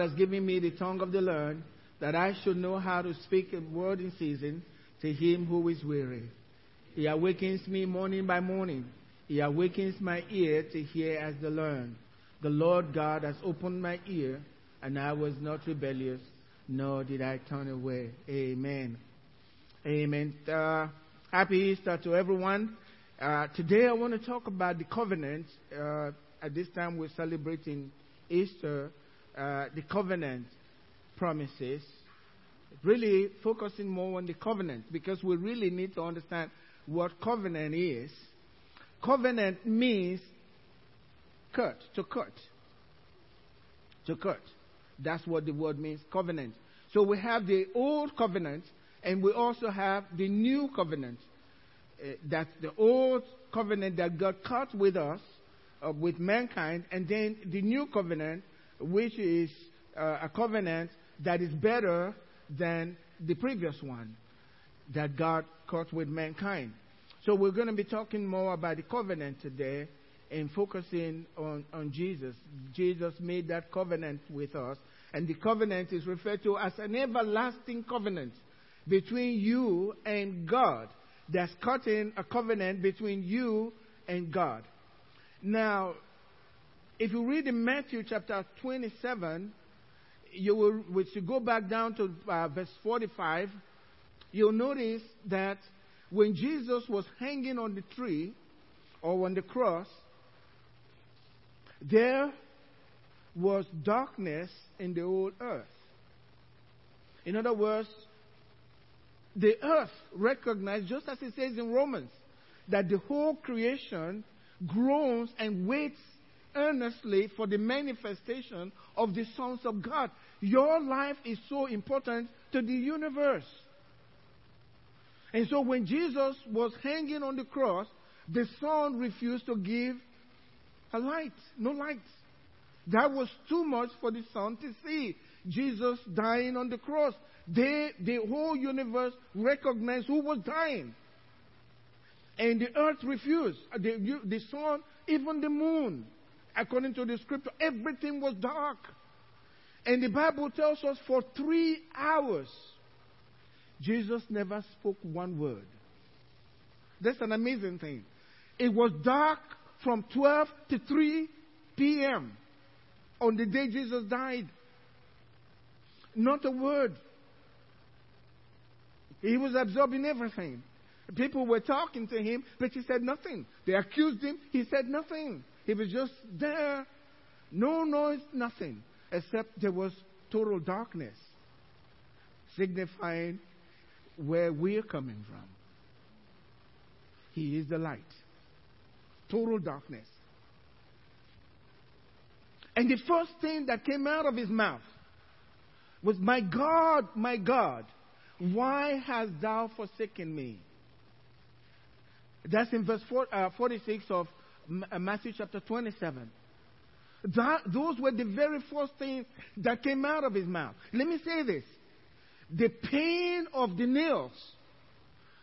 has given me the tongue of the learned, that I should know how to speak a word in season to him who is weary. He awakens me morning by morning. He awakens my ear to hear as the learned. The Lord God has opened my ear, and I was not rebellious, nor did I turn away. Amen. Amen. Uh, happy Easter to everyone. Uh, today I want to talk about the covenant. Uh, at this time we're celebrating Easter, uh, the covenant promises. Really focusing more on the covenant because we really need to understand what covenant is. Covenant means cut, to cut. To cut. That's what the word means, covenant. So we have the old covenant and we also have the new covenant. Uh, that's the old covenant that God cut with us, uh, with mankind, and then the new covenant, which is uh, a covenant that is better than the previous one that God cut with mankind. So we're going to be talking more about the covenant today and focusing on, on Jesus. Jesus made that covenant with us, and the covenant is referred to as an everlasting covenant between you and God. That's cutting a covenant between you and God. Now, if you read in Matthew chapter 27, you will, which you go back down to uh, verse 45, you'll notice that when Jesus was hanging on the tree or on the cross, there was darkness in the old earth. In other words, the earth recognized, just as it says in Romans, that the whole creation groans and waits earnestly for the manifestation of the sons of God. Your life is so important to the universe. And so when Jesus was hanging on the cross, the sun refused to give a light, no light. That was too much for the sun to see. Jesus dying on the cross. They, the whole universe recognized who was dying. And the earth refused. The, the sun, even the moon, according to the scripture, everything was dark. And the Bible tells us for three hours, Jesus never spoke one word. That's an amazing thing. It was dark from 12 to 3 p.m. on the day Jesus died. Not a word. He was absorbing everything. People were talking to him, but he said nothing. They accused him, he said nothing. He was just there. No noise, nothing. Except there was total darkness, signifying where we're coming from. He is the light. Total darkness. And the first thing that came out of his mouth was, My God, my God, why hast thou forsaken me? That's in verse uh, 46 of Uh, Matthew chapter 27. That, those were the very first things that came out of his mouth. Let me say this. The pain of the nails,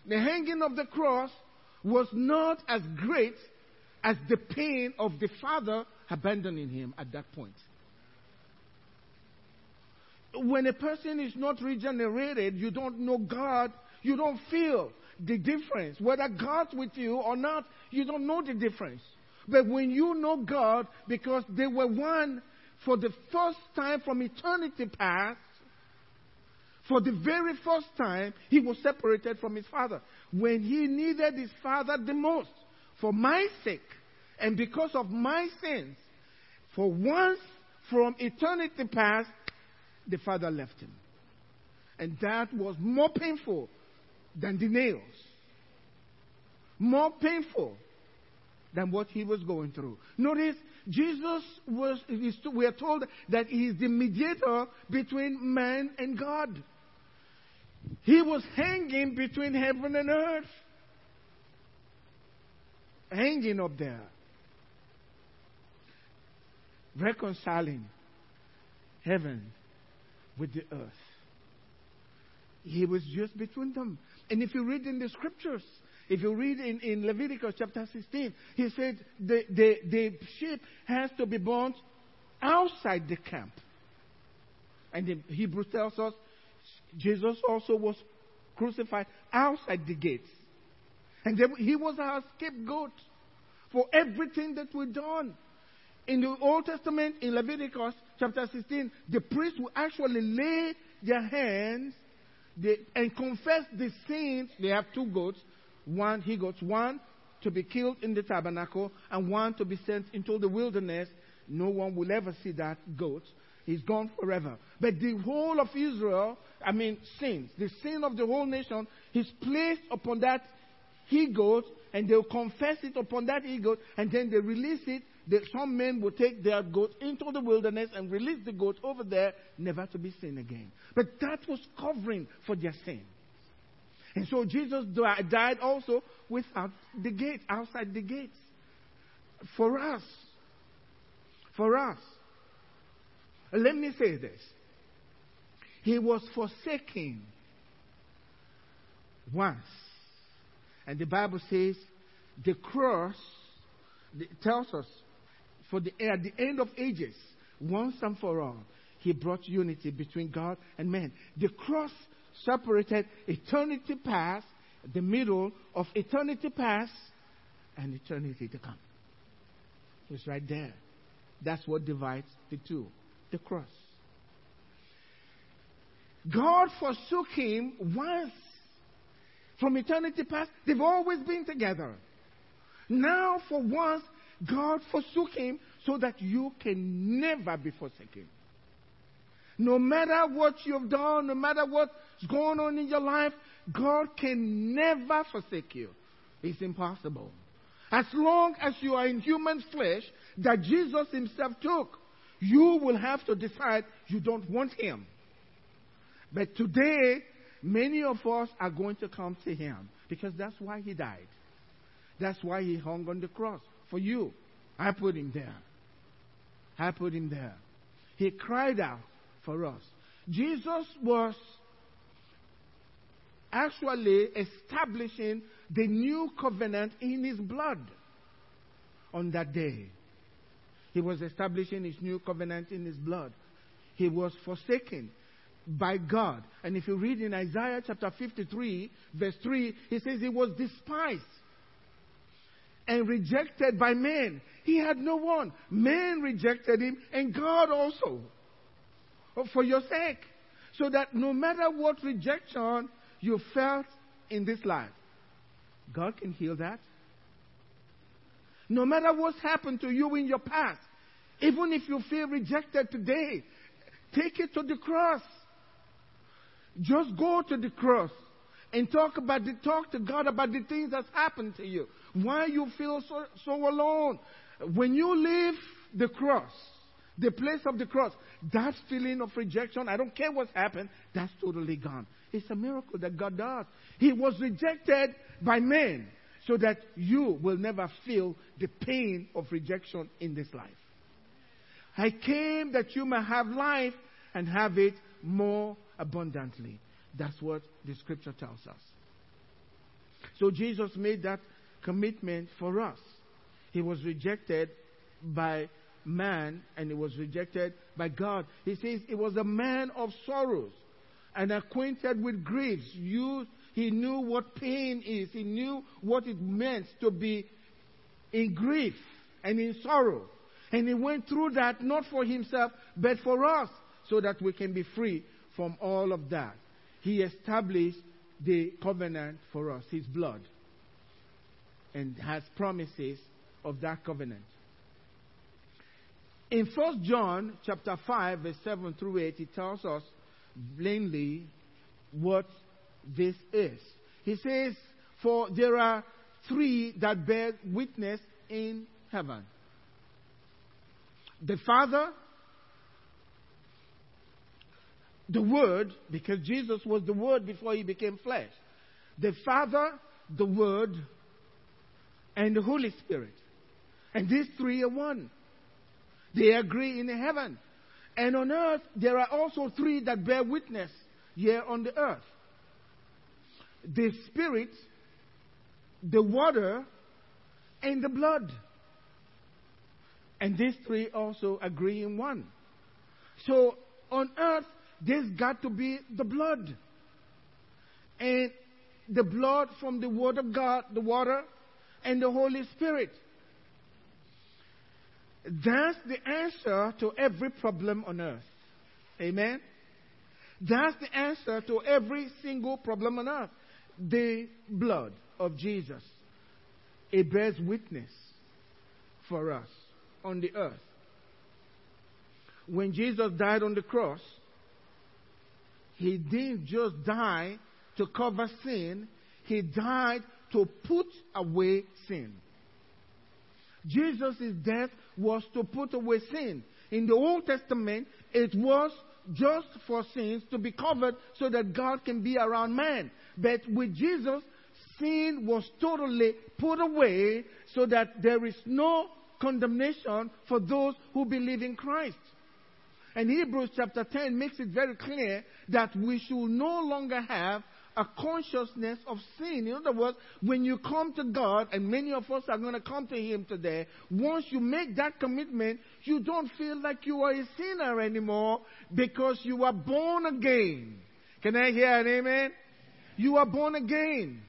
the hanging of the cross, was not as great as the pain of the Father abandoning him at that point. When a person is not regenerated, you don't know God, you don't feel the difference. Whether God's with you or not, you don't know the difference. But when you know God, because they were one for the first time from eternity past, for the very first time, he was separated from his father. When he needed his father the most, for my sake, and because of my sins, for once from eternity past, the father left him. And that was more painful than the nails. More painful than what he was going through. Notice, Jesus was, we are told that he is the mediator between man and God. He was hanging between heaven and earth. Hanging up there. Reconciling heaven with the earth. He was just between them. And if you read in the scriptures, if you read in, in Leviticus chapter 16, he said the, the, the sheep has to be burnt outside the camp. And the Hebrews tells us Jesus also was crucified outside the gates. And he was our scapegoat for everything that we've done. In the Old Testament, in Leviticus chapter 16, the priests will actually lay their hands they, and confess the sins. They have two goats, one he goats, one to be killed in the tabernacle, and one to be sent into the wilderness. No one will ever see that goat. He's gone forever. But the whole of Israel, I mean, sins. The sin of the whole nation is placed upon that he goat, and they'll confess it upon that he goat, and then they release it. Some men will take their goat into the wilderness and release the goat over there, never to be seen again. But that was covering for their sin. And so Jesus died also without the gate, outside the gates. For us. For us. Let me say this. He was forsaken once. And the Bible says the cross tells us for the eh, at the end of ages, once and for all, he brought unity between God and man. The cross separated eternity past, the middle of eternity past, and eternity to come. It's right there. That's what divides the two the cross. God forsook him once. From eternity past, they've always been together. Now, for once, God forsook him so that you can never be forsaken. No matter what you've done, no matter what's going on in your life, God can never forsake you. It's impossible. As long as you are in human flesh that Jesus himself took, you will have to decide you don't want him. But today, many of us are going to come to him because that's why he died. That's why he hung on the cross for you. I put him there. I put him there. He cried out for us. Jesus was actually establishing the new covenant in his blood on that day. He was establishing his new covenant in his blood. He was forsaken by God. And if you read in Isaiah chapter 53, verse 3, he says he was despised and rejected by men. He had no one. Men rejected him, and God also oh, for your sake. So that no matter what rejection you felt in this life, God can heal that. No matter what's happened to you in your past, even if you feel rejected today, take it to the cross. Just go to the cross and talk about the, talk to God about the things that's happened to you. Why you feel so, so alone. When you leave the cross, the place of the cross, that feeling of rejection, I don't care what's happened, that's totally gone. It's a miracle that God does. He was rejected by men so that you will never feel the pain of rejection in this life. I came that you may have life and have it more abundantly. That's what the scripture tells us. So Jesus made that commitment for us. He was rejected by man and he was rejected by God. He says he was a man of sorrows and acquainted with griefs. You, he knew what pain is. He knew what it meant to be in grief and in sorrow. And he went through that not for himself, but for us, so that we can be free from all of that. He established the covenant for us, his blood, and has promises of that covenant. In 1 John chapter 5, verse 7 through 8, it tells us plainly what this is. He says, For there are three that bear witness in heaven the Father, the Word, because Jesus was the Word before he became flesh. The Father, the Word, and the Holy Spirit. And these three are one. They agree in heaven. And on earth, there are also three that bear witness here on the earth the Spirit, the water, and the blood. And these three also agree in one. So on earth, there's got to be the blood. And the blood from the Word of God, the water, and the Holy Spirit. That's the answer to every problem on earth. Amen? That's the answer to every single problem on earth. The blood of Jesus. It bears witness for us on the earth. When Jesus died on the cross, he didn't just die to cover sin, he died to put away sin. Jesus' death was to put away sin. In the Old Testament, it was just for sins to be covered so that God can be around man. But with Jesus, sin was totally put away so that there is no condemnation for those who believe in Christ. And Hebrews chapter 10 makes it very clear that we should no longer have a consciousness of sin. In other words, when you come to God, and many of us are going to come to Him today, once you make that commitment, you don't feel like you are a sinner anymore because you are born again. Can I hear an amen? You are born again.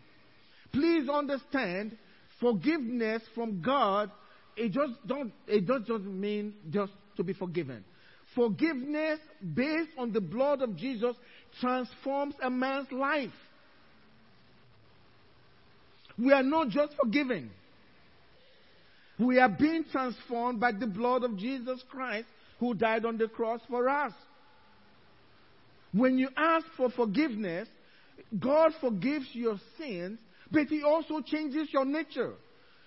Please understand, forgiveness from God, it just don't, it just doesn't mean just to be forgiven. Forgiveness based on the blood of Jesus transforms a man's life. We are not just forgiven. We are being transformed by the blood of Jesus Christ who died on the cross for us. When you ask for forgiveness, God forgives your sins, but He also changes your nature.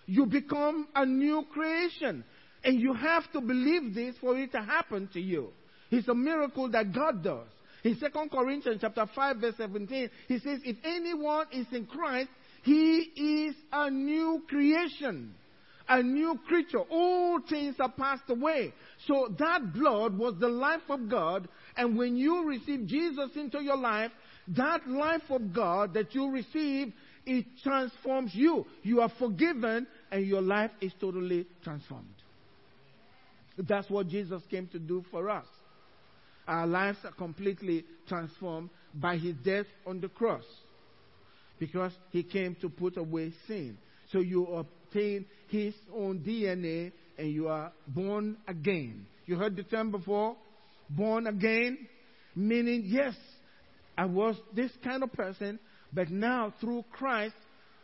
You become a new creation. And you have to believe this for it to happen to you. It's a miracle that God does. In 2 Corinthians chapter 5 verse 17, he says, if anyone is in Christ, he is a new creation, a new creature. All things are passed away. So that blood was the life of God. And when you receive Jesus into your life, that life of God that you receive, it transforms you. You are forgiven and your life is totally transformed. That's what Jesus came to do for us. Our lives are completely transformed by his death on the cross because he came to put away sin. So you obtain his own DNA and you are born again. You heard the term before? Born again? Meaning, yes, I was this kind of person, but now through Christ,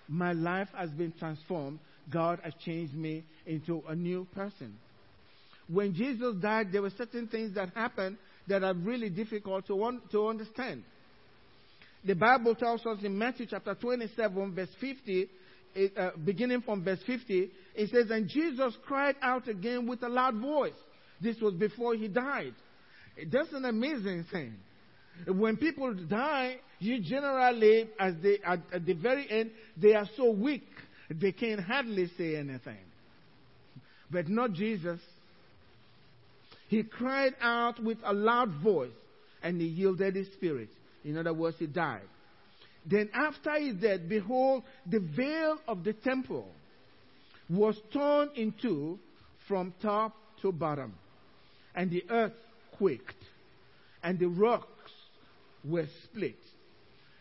my life has been transformed. God has changed me into a new person. When Jesus died, there were certain things that happened that are really difficult to, un- to understand. The Bible tells us in Matthew chapter 27, verse 50, it, uh, beginning from verse 50, it says, And Jesus cried out again with a loud voice. This was before he died. That's an amazing thing. When people die, you generally, as they, at, at the very end, they are so weak, they can hardly say anything. But not Jesus. He cried out with a loud voice, and he yielded his spirit. In other words, he died. Then after his death, behold, the veil of the temple was torn in two from top to bottom, and the earth quaked, and the rocks were split,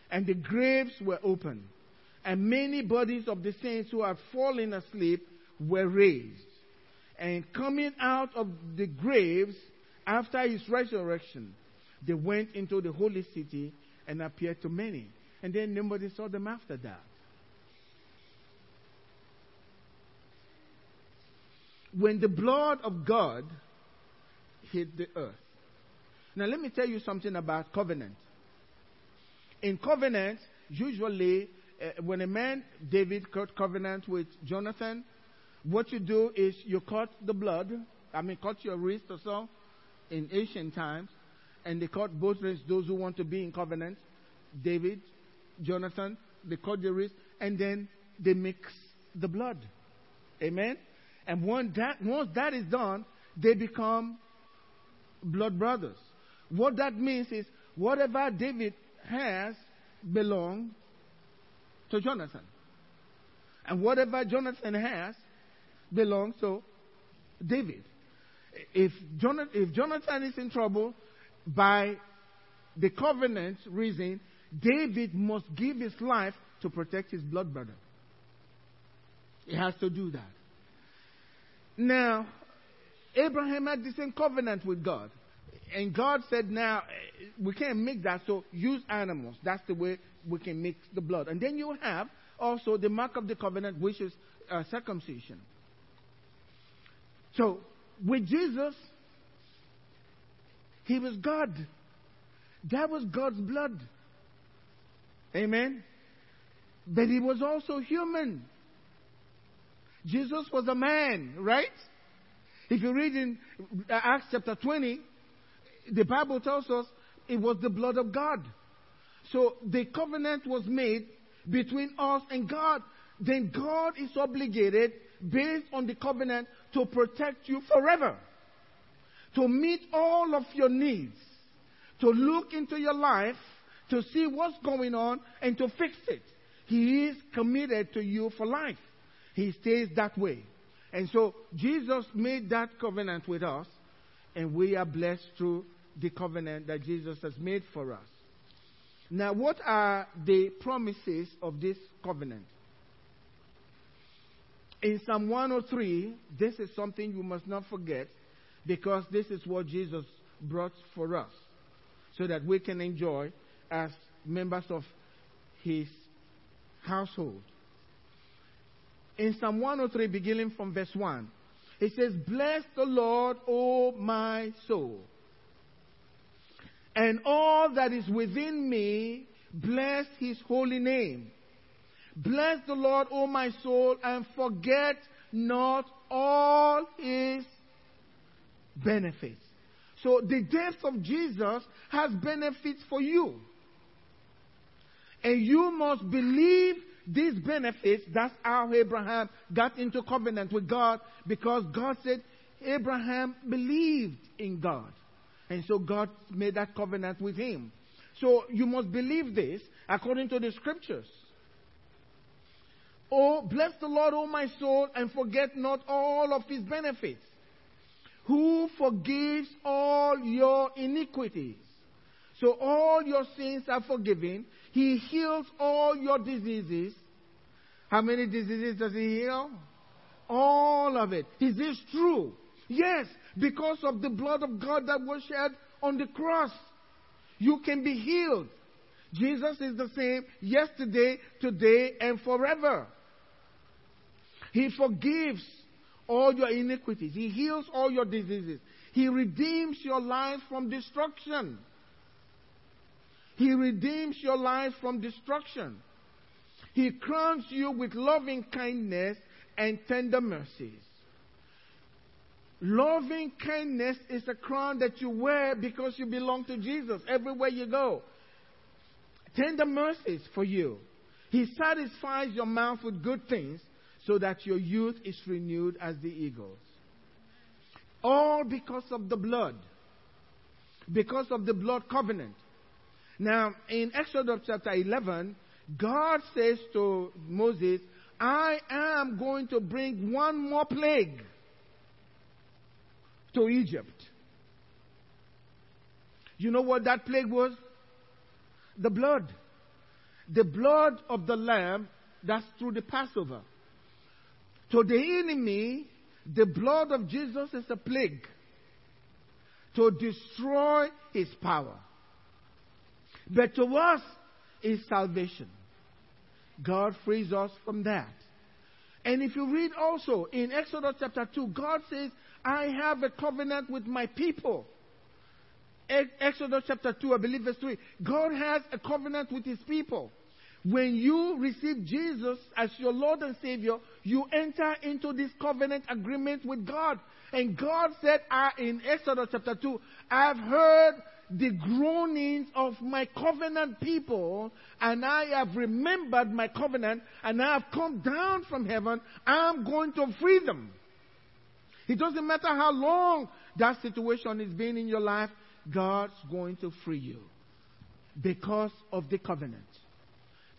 and the graves were opened, and many bodies of the saints who had fallen asleep were raised. And coming out of the graves after his resurrection, they went into the holy city and appeared to many. And then nobody saw them after that. When the blood of God hit the earth. Now, let me tell you something about covenant. In covenant, usually, uh, when a man, David, cut covenant with Jonathan, what you do is you cut the blood, I mean, cut your wrist or so in ancient times, and they cut both wrists, those who want to be in covenant, David, Jonathan, they cut the wrist, and then they mix the blood. Amen? And once that, once that is done, they become blood brothers. What that means is whatever David has belongs to Jonathan. And whatever Jonathan has belongs to David if Jonathan, if Jonathan is in trouble, by the covenant reason, David must give his life to protect his blood brother. He has to do that. Now, Abraham had the same covenant with God. And God said, now, we can't make that, so use animals. That's the way we can mix the blood. And then you have also the mark of the covenant, which is uh, circumcision. So, with Jesus, he was God. That was God's blood. Amen. But he was also human. Jesus was a man, right? If you read in uh, Acts chapter 20, the Bible tells us it was the blood of God. So the covenant was made between us and God. Then God is obligated, based on the covenant, to protect you forever, to meet all of your needs, to look into your life, to see what's going on, and to fix it. He is committed to you for life. He stays that way. And so Jesus made that covenant with us, and we are blessed through the covenant that Jesus has made for us. Now, what are the promises of this covenant? In Psalm 103, this is something you must not forget because this is what Jesus brought for us so that we can enjoy as members of his household. In Psalm 103, beginning from verse 1, it says, Bless the Lord, O my soul, and all that is within me, bless his holy name. Bless the Lord, O my soul, and forget not all his benefits. So the death of Jesus has benefits for you. And you must believe these benefits. That's how Abraham got into covenant with God because God said Abraham believed in God. And so God made that covenant with him. So you must believe this according to the scriptures. Oh, bless the Lord, O my soul, and forget not all of his benefits. Who forgives all your iniquities. So all your sins are forgiven. He heals all your diseases. How many diseases does he heal? All of it. Is this true? Yes, because of the blood of God that was shed on the cross. You can be healed. Jesus is the same yesterday, today, and forever. He forgives all your iniquities. He heals all your diseases. He redeems your life from destruction. He redeems your life from destruction. He crowns you with loving kindness and tender mercies. Loving kindness is a crown that you wear because you belong to Jesus everywhere you go. Tender mercies for you. He satisfies your mouth with good things so that your youth is renewed as the eagles. All because of the blood. Because of the blood covenant. Now, in Exodus chapter 11, God says to Moses, I am going to bring one more plague to Egypt. You know what that plague was? The blood. The blood of the lamb that's through the Passover. To the enemy, the blood of Jesus is a plague to destroy his power. But to us is salvation. God frees us from that. And if you read also in Exodus chapter 2, God says, I have a covenant with my people. Exodus chapter 2, I believe verse 3. God has a covenant with his people. When you receive Jesus as your Lord and Savior, you enter into this covenant agreement with God. And God said uh, in Exodus chapter 2, I've heard the groanings of my covenant people, and I have remembered my covenant, and I have come down from heaven. I'm going to free them. It doesn't matter how long that situation has been in your life, God's going to free you because of the covenant.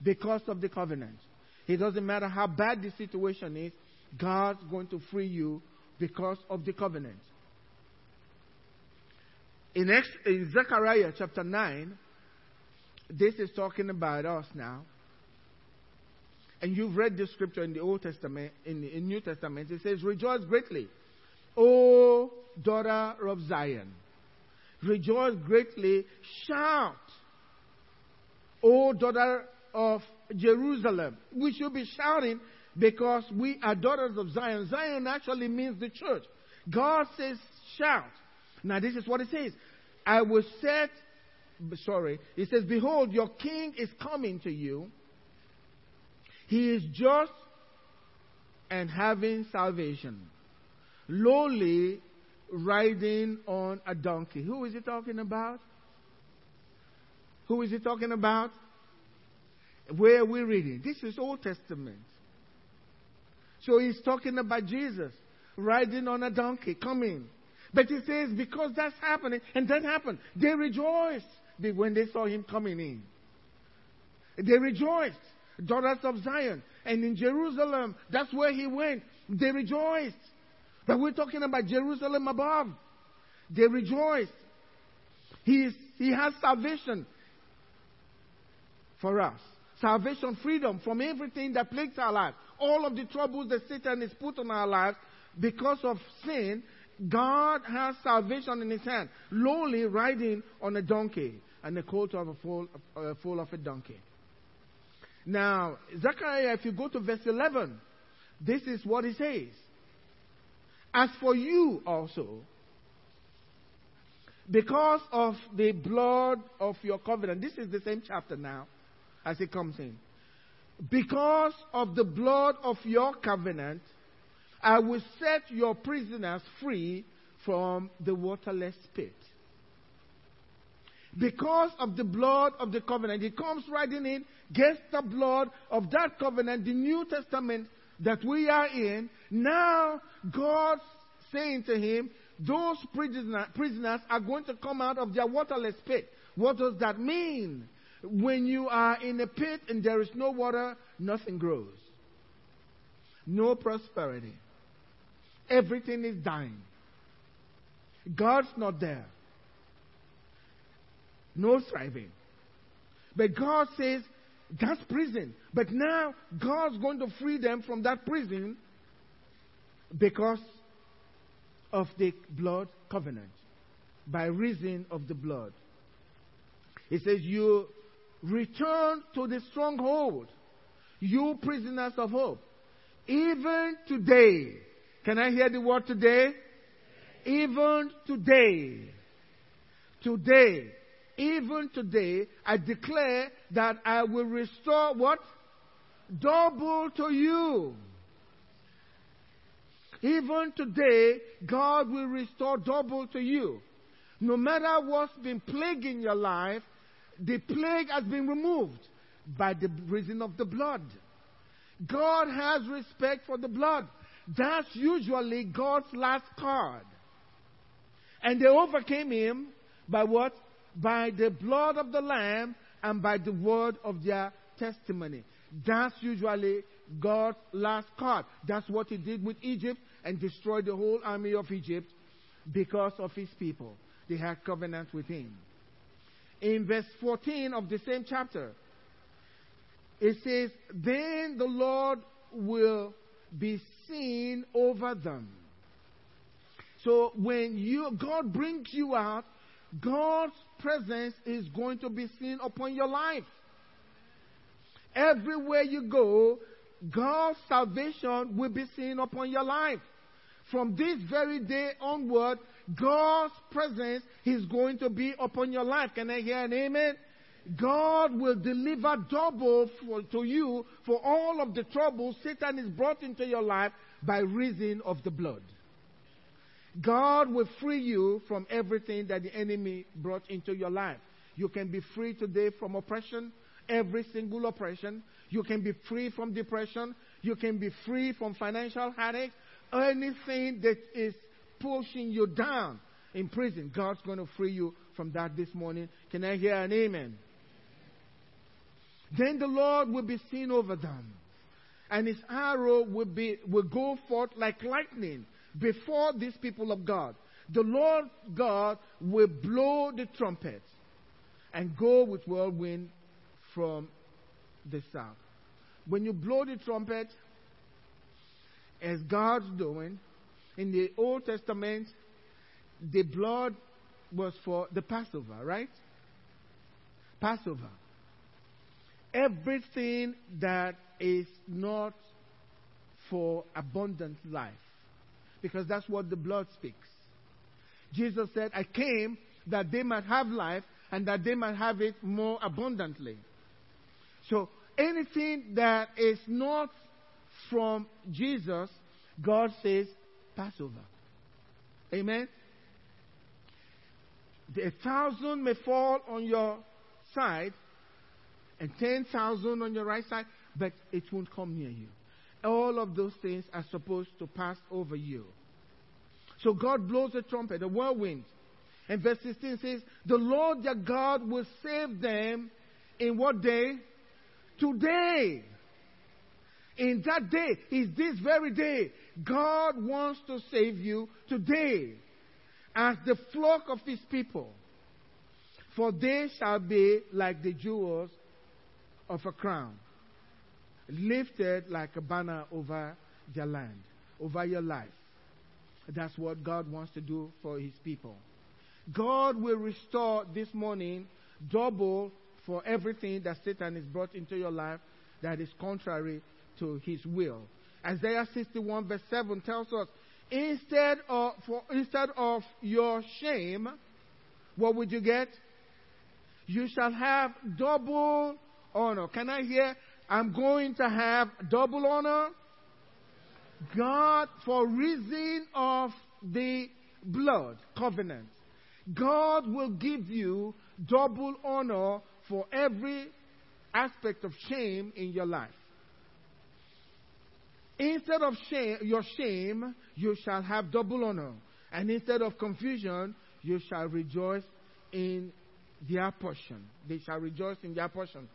Because of the covenant. It doesn't matter how bad the situation is, God's going to free you because of the covenant. In, in Zechariah chapter 9, this is talking about us now. And you've read the scripture in the Old Testament, in the in New Testament. It says, Rejoice greatly, O daughter of Zion. Rejoice greatly, shout, O daughter of Jerusalem. We should be shouting because we are daughters of Zion. Zion actually means the church. God says, shout. Now, this is what it says I will set, sorry, it says, Behold, your king is coming to you. He is just and having salvation, lowly riding on a donkey. Who is he talking about? Who is he talking about? Where are we reading? This is Old Testament. So he's talking about Jesus riding on a donkey, coming. But he says, because that's happening, and that happened, they rejoiced when they saw him coming in. They rejoiced, daughters of Zion. And in Jerusalem, that's where he went. They rejoiced. But we're talking about Jerusalem above. They rejoiced. He, is, he has salvation for us. Salvation, freedom from everything that plagues our lives. All of the troubles that Satan has put on our lives because of sin, God has salvation in his hand. Lowly riding on a donkey and the coat of a foal, uh, foal of a donkey. Now, Zechariah, if you go to verse 11, this is what he says. As for you also, because of the blood of your covenant, this is the same chapter now as it comes in. Because of the blood of your covenant, I will set your prisoners free from the waterless pit. Because of the blood of the covenant, he comes riding in, gets the blood of that covenant, the New Testament that we are in. Now, God's saying to him, those prisoners are going to come out of their waterless pit. What does that mean? When you are in a pit and there is no water, nothing grows. No prosperity. Everything is dying. God's not there. No thriving. But God says, that's prison. But now God's going to free them from that prison because of the blood covenant. By reason of the blood. He says, You return to the stronghold, you prisoners of hope. Even today, can I hear the word today? Even today, today, even today, I declare that I will restore what? Double to you. Even today, God will restore double to you. No matter what's been plaguing your life, the plague has been removed by the reason of the blood. God has respect for the blood. That's usually God's last card. And they overcame him by what? By the blood of the Lamb and by the word of their testimony. That's usually God's last card. That's what he did with Egypt and destroyed the whole army of Egypt because of his people. They had covenant with him. In verse 14 of the same chapter, it says, Then the Lord will be seen over them. So when you God brings you out, God's presence is going to be seen upon your life. Everywhere you go, God's salvation will be seen upon your life. From this very day onward, God's presence is going to be upon your life. Can I hear an amen? God will deliver double for, to you for all of the trouble Satan is brought into your life by reason of the blood. God will free you from everything that the enemy brought into your life. You can be free today from oppression, every single oppression. You can be free from depression. You can be free from financial headaches. Anything that is pushing you down in prison, God's going to free you from that this morning. Can I hear an amen? Then the Lord will be seen over them, and his arrow will, be, will go forth like lightning before these people of God. The Lord God will blow the trumpet and go with whirlwind from the south. When you blow the trumpet, as God's doing, in the Old Testament, the blood was for the Passover, right? Passover. Everything that is not for abundant life, because that's what the blood speaks. Jesus said, I came that they might have life and that they might have it more abundantly. So anything that is not from Jesus, God says, Passover. Amen? A thousand may fall on your side and ten thousand on your right side, but it won't come near you. All of those things are supposed to pass over you. So God blows a trumpet, a whirlwind. And verse 16 says, The Lord your God will save them in what day? Today. In that day, is this very day. God wants to save you today as the flock of his people. For they shall be like the jewels of a crown, lifted like a banner over your land, over your life. That's what God wants to do for his people. God will restore this morning double for everything that Satan has brought into your life that is contrary to his will. Isaiah 61 verse 7 tells us, instead of, for, instead of your shame, what would you get? You shall have double honor. Can I hear? I'm going to have double honor. God, for reason of the blood covenant, God will give you double honor for every aspect of shame in your life. Instead of shame, your shame, you shall have double honor. And instead of confusion, you shall rejoice in their portion. They shall rejoice in their portion.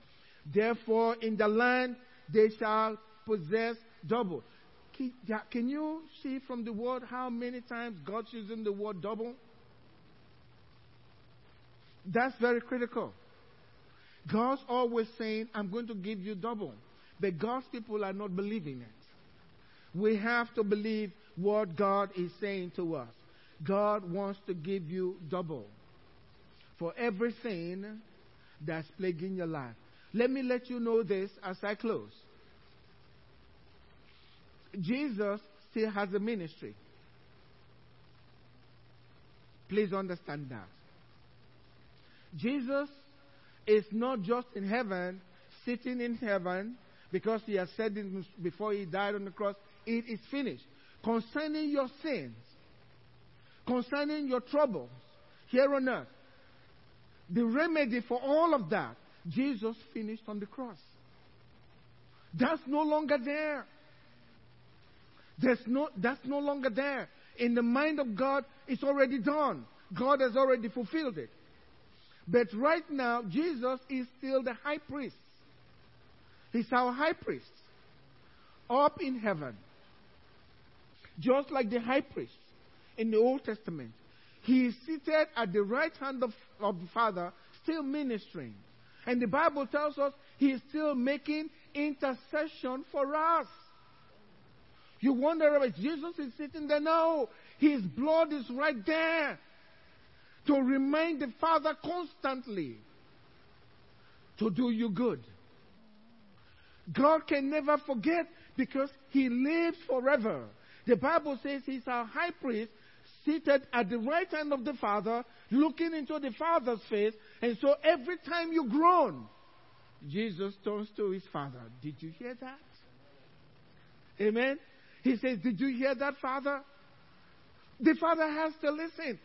Therefore, in the land they shall possess double. Can you see from the word how many times God's using the word double? That's very critical. God's always saying, I'm going to give you double. But God's people are not believing it. We have to believe what God is saying to us. God wants to give you double for everything that's plaguing your life. Let me let you know this as I close. Jesus still has a ministry. Please understand that. Jesus is not just in heaven, sitting in heaven, because he has said it before he died on the cross, it is finished. Concerning your sins, concerning your troubles here on earth, the remedy for all of that, Jesus finished on the cross. That's no longer there. There's no, that's no longer there. In the mind of God, it's already done. God has already fulfilled it. But right now, Jesus is still the high priest. He's our high priest up in heaven. Just like the high priest in the Old Testament. He is seated at the right hand of, of the Father, still ministering. And the Bible tells us he is still making intercession for us. You wonder if Jesus is sitting there. No, his blood is right there to remind the Father constantly to do you good. God can never forget because he lives forever. The Bible says he's our high priest seated at the right hand of the Father, looking into the Father's face. And so every time you groan, Jesus turns to his Father. Did you hear that? Amen. He says, Did you hear that, Father? The Father has to listen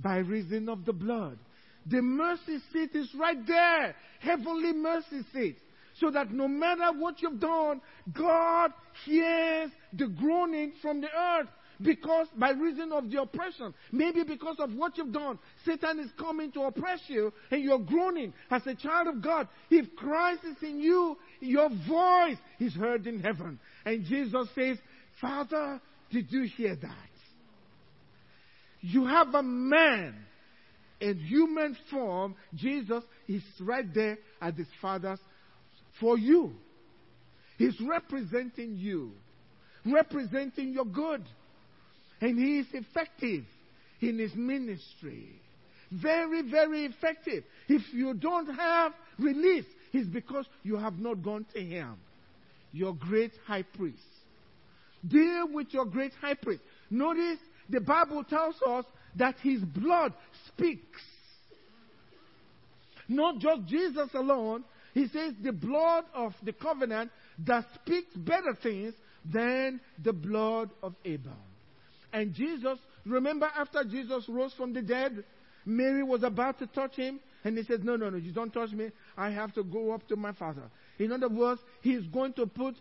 by reason of the blood. The mercy seat is right there. Heavenly mercy seat. So that no matter what you've done, God hears the groaning from the earth. Because by reason of the oppression, maybe because of what you've done, Satan is coming to oppress you and you're groaning as a child of God. If Christ is in you, your voice is heard in heaven. And Jesus says, Father, did you hear that? You have a man in human form, Jesus is right there at his Father's for you. He's representing you, representing your good. And he is effective in his ministry. Very, very effective. If you don't have relief, it's because you have not gone to him, your great high priest. Deal with your great high priest. Notice the Bible tells us that his blood speaks. Not just Jesus alone. He says the blood of the covenant that speaks better things than the blood of Abel. And Jesus, remember after Jesus rose from the dead, Mary was about to touch him, and he said, No, no, no, you don't touch me. I have to go up to my father. In other words, he's going to put,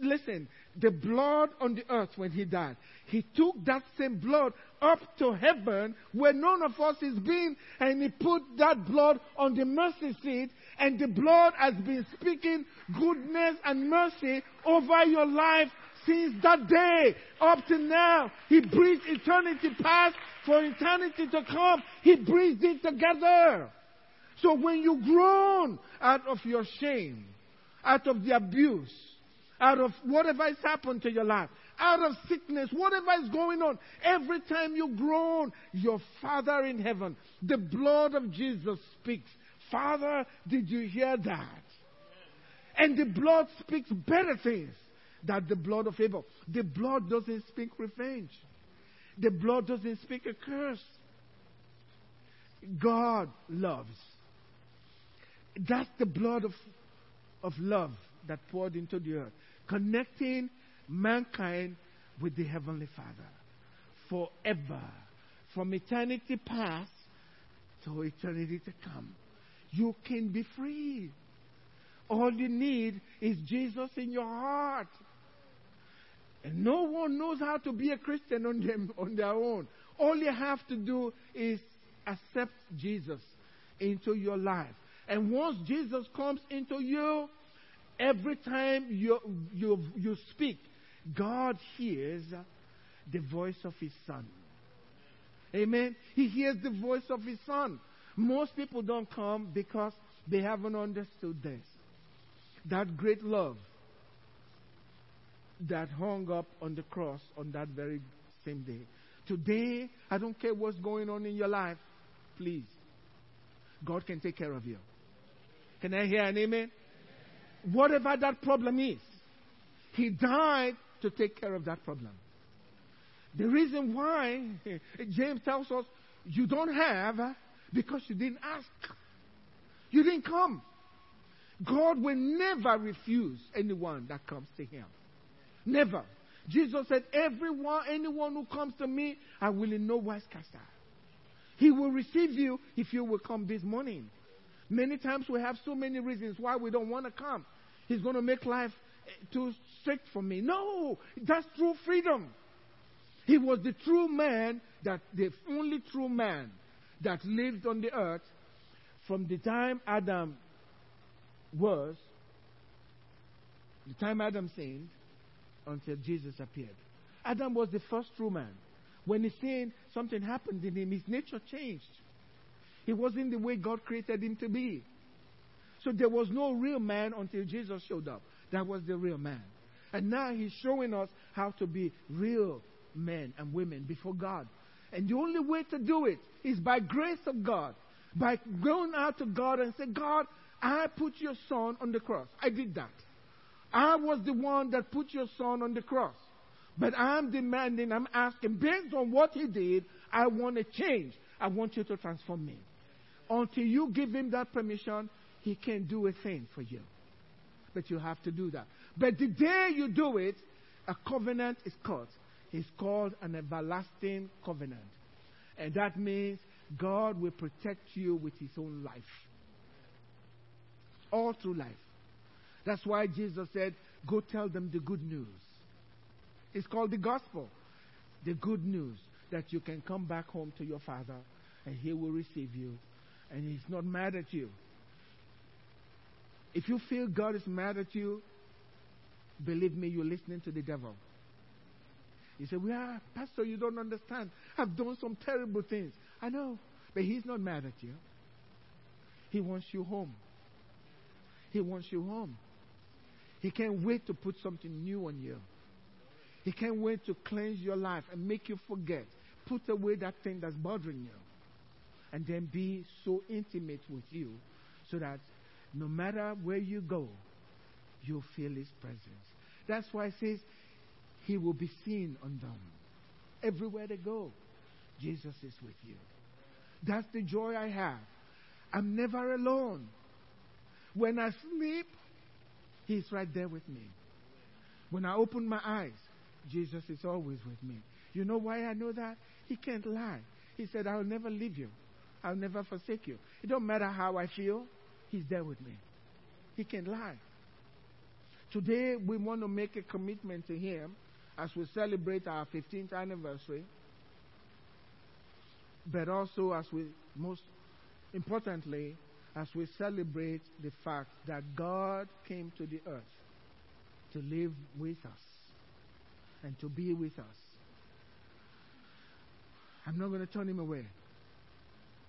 listen, the blood on the earth when he died. He took that same blood up to heaven where none of us is been, and he put that blood on the mercy seat, and the blood has been speaking goodness and mercy over your life since that day up to now. He breathed eternity past for eternity to come. He breathed it together. So when you groan out of your shame, out of the abuse, out of whatever has happened to your life, out of sickness, whatever is going on, every time you groan, your Father in heaven, the blood of Jesus speaks. Father, did you hear that? And the blood speaks better things than the blood of Abel. The blood doesn't speak revenge. The blood doesn't speak a curse. God loves. That's the blood of, of love that poured into the earth, connecting mankind with the Heavenly Father forever, from eternity past to eternity to come. You can be free. All you need is Jesus in your heart. And no one knows how to be a Christian on, them, on their own. All you have to do is accept Jesus into your life. And once Jesus comes into you, every time you, you, you speak, God hears the voice of His Son. Amen. He hears the voice of His Son. Most people don't come because they haven't understood this. That great love that hung up on the cross on that very same day. Today, I don't care what's going on in your life, please. God can take care of you. Can I hear an amen? Whatever that problem is, He died to take care of that problem. The reason why James tells us you don't have because you didn't ask. You didn't come. God will never refuse anyone that comes to Him. Never. Jesus said, Everyone, anyone who comes to me, I will in no wise cast out. He will receive you if you will come this morning. Many times we have so many reasons why we don't want to come. He's going to make life eh, too strict for me. No, that's true freedom. He was the true man, that the only true man that lived on the earth from the time Adam was, the time Adam sinned, until Jesus appeared. Adam was the first true man. When he sinned, something happened in him. His nature changed. He wasn't the way God created him to be. So there was no real man until Jesus showed up. That was the real man. And now he's showing us how to be real men and women before God. And the only way to do it is by grace of God. By going out to God and say, God, I put your son on the cross. I did that. I was the one that put your son on the cross. But I'm demanding, I'm asking, based on what he did, I want to change. I want you to transform me. Until you give him that permission, he can't do a thing for you. But you have to do that. But the day you do it, a covenant is cut. It's called an everlasting covenant. And that means God will protect you with his own life. All through life. That's why Jesus said, Go tell them the good news. It's called the gospel. The good news that you can come back home to your Father and He will receive you and He's not mad at you. If you feel God is mad at you, believe me, you're listening to the devil. You say, Well, Pastor, you don't understand. I've done some terrible things. I know. But He's not mad at you. He wants you home. He wants you home. He can't wait to put something new on you. He can't wait to cleanse your life and make you forget. Put away that thing that's bothering you. And then be so intimate with you so that no matter where you go, you'll feel His presence. That's why it says He will be seen on them. Everywhere they go, Jesus is with you. That's the joy I have. I'm never alone. When I sleep, He's right there with me. When I open my eyes, Jesus is always with me. You know why I know that? He can't lie. He said, I'll never leave you. I'll never forsake you. It don't matter how I feel, He's there with me. He can't lie. Today, we want to make a commitment to Him as we celebrate our 15th anniversary, but also as we, most importantly, as we celebrate the fact that God came to the earth to live with us and to be with us. I'm not going to turn him away.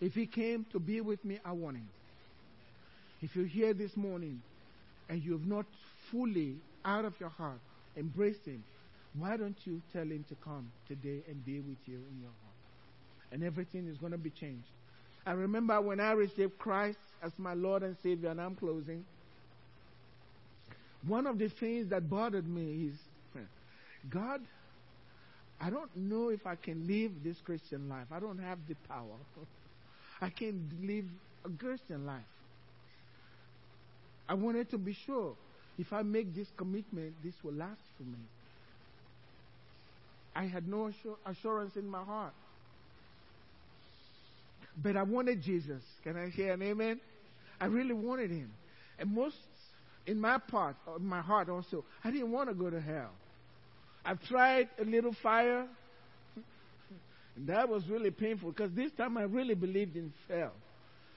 If he came to be with me, I want him. If you're here this morning and you have not fully, out of your heart, embraced him, why don't you tell him to come today and be with you in your heart? And everything is going to be changed. I remember when I received Christ as my Lord and Savior, and I'm closing. One of the things that bothered me is God, I don't know if I can live this Christian life. I don't have the power. I can't live a Christian life. I wanted to be sure if I make this commitment, this will last for me. I had no assurance in my heart. But I wanted Jesus. Can I hear an amen? I really wanted him. And most, in my part, in my heart also, I didn't want to go to hell. I've tried a little fire. That was really painful because this time I really believed in hell.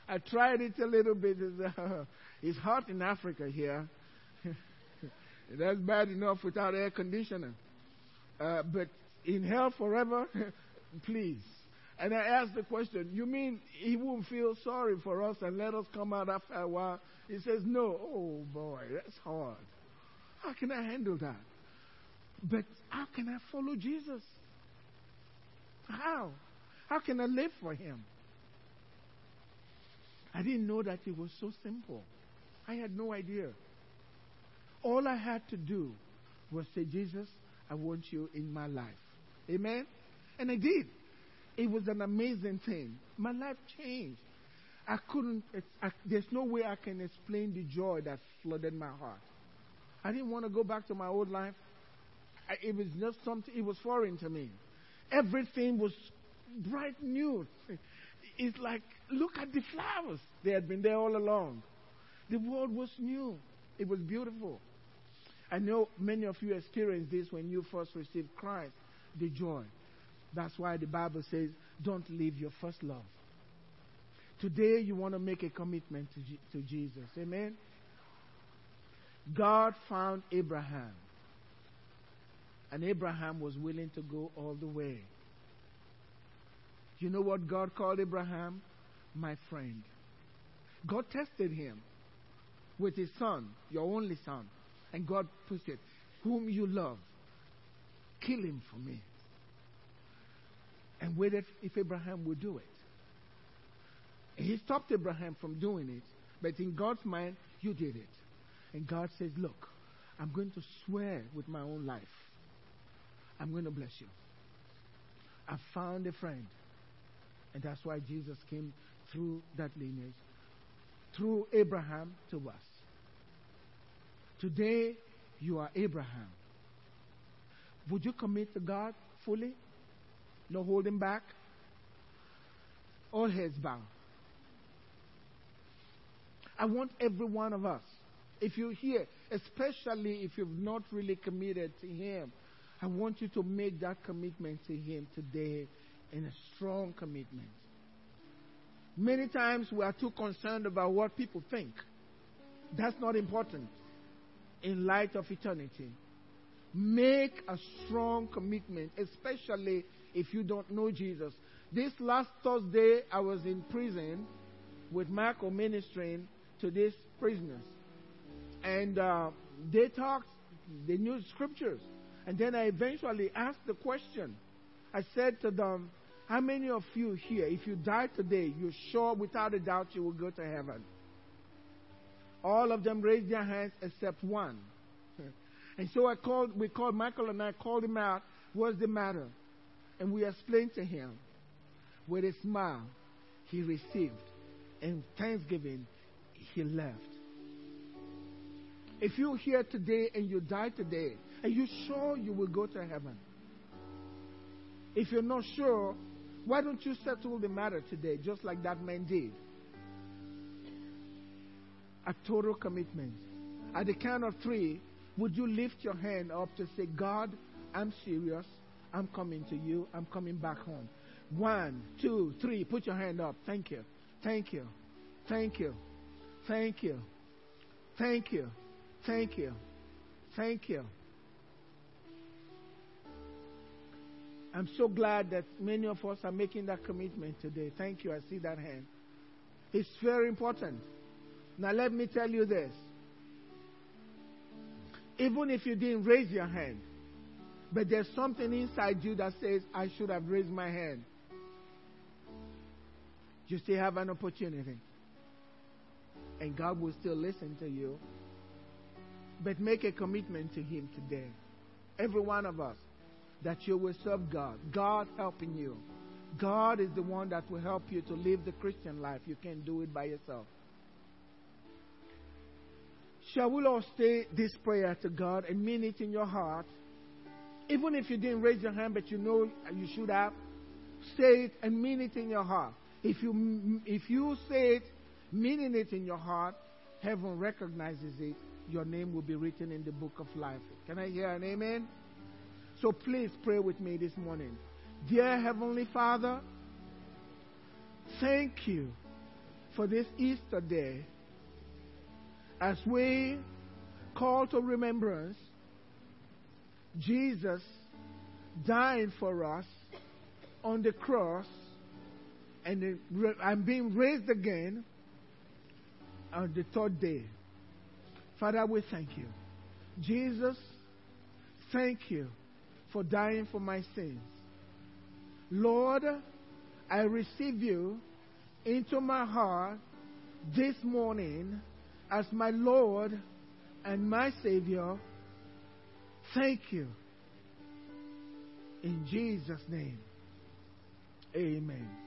I tried it a little bit. It's, uh, it's hot in Africa here. That's bad enough without air conditioning. Uh, but in hell forever, please. And I asked the question, You mean he won't feel sorry for us and let us come out after a while? He says, No. Oh boy, that's hard. How can I handle that? But how can I follow Jesus? How? How can I live for him? I didn't know that it was so simple. I had no idea. All I had to do was say, Jesus, I want you in my life. Amen? And I did. It was an amazing thing. My life changed. I couldn't, I, there's no way I can explain the joy that flooded my heart. I didn't want to go back to my old life. I, it was just something, it was foreign to me. Everything was bright new. It's like, look at the flowers. They had been there all along. The world was new. It was beautiful. I know many of you experienced this when you first received Christ, the joy. That's why the Bible says, don't leave your first love. Today, you want to make a commitment to, G- to Jesus. Amen? God found Abraham. And Abraham was willing to go all the way. You know what God called Abraham? My friend. God tested him with his son, your only son. And God pushed it, whom you love, kill him for me and waited if Abraham would do it. He stopped Abraham from doing it, but in God's mind, you did it. And God says, Look, I'm going to swear with my own life. I'm going to bless you. I found a friend. And that's why Jesus came through that lineage, through Abraham to us. Today, you are Abraham. Would you commit to God fully? No holding back. All heads bow. I want every one of us, if you're here, especially if you've not really committed to Him, I want you to make that commitment to Him today in a strong commitment. Many times we are too concerned about what people think. That's not important in light of eternity. Make a strong commitment, especially if you don't know Jesus, This last Thursday, I was in prison with Michael ministering to these prisoners. And uh, they talked, they knew scriptures. And then I eventually asked the question. I said to them, How many of you here, if you die today, you're sure without a doubt you will go to heaven? All of them raised their hands except one. And so I called, we called Michael and I called him out. What's the matter? And we explained to him. With a smile, he received. And thanksgiving, he left. If you're here today and you die today, are you sure you will go to heaven? If you're not sure, why don't you settle the matter today, just like that man did? A total commitment. At the count of three, would you lift your hand up to say, God, I'm serious. I'm coming to you. I'm coming back home. One, two, three. Put your hand up. Thank you. Thank you. Thank you. Thank you. Thank you. Thank you. Thank you. I'm so glad that many of us are making that commitment today. Thank you. I see that hand. It's very important. Now, let me tell you this. Even if you didn't raise your hand, but there's something inside you that says, I should have raised my hand. You still have an opportunity. And God will still listen to you. But make a commitment to Him today. Every one of us. That you will serve God. God helping you. God is the one that will help you to live the Christian life. You can't do it by yourself. Shall we all say this prayer to God and mean it in your heart? Even if you didn't raise your hand, but you know you should have, say it and mean it in your heart. If you, if you say it, meaning it in your heart, heaven recognizes it. Your name will be written in the book of life. Can I hear an amen? So please pray with me this morning. Dear Heavenly Father, thank you for this Easter day as we call to remembrance Jesus dying for us on the cross and I'm being raised again on the third day. Father, we thank you. Jesus, thank you for dying for my sins. Lord, I receive you into my heart this morning as my Lord and my Savior. Thank you. In Jesus' name, amen.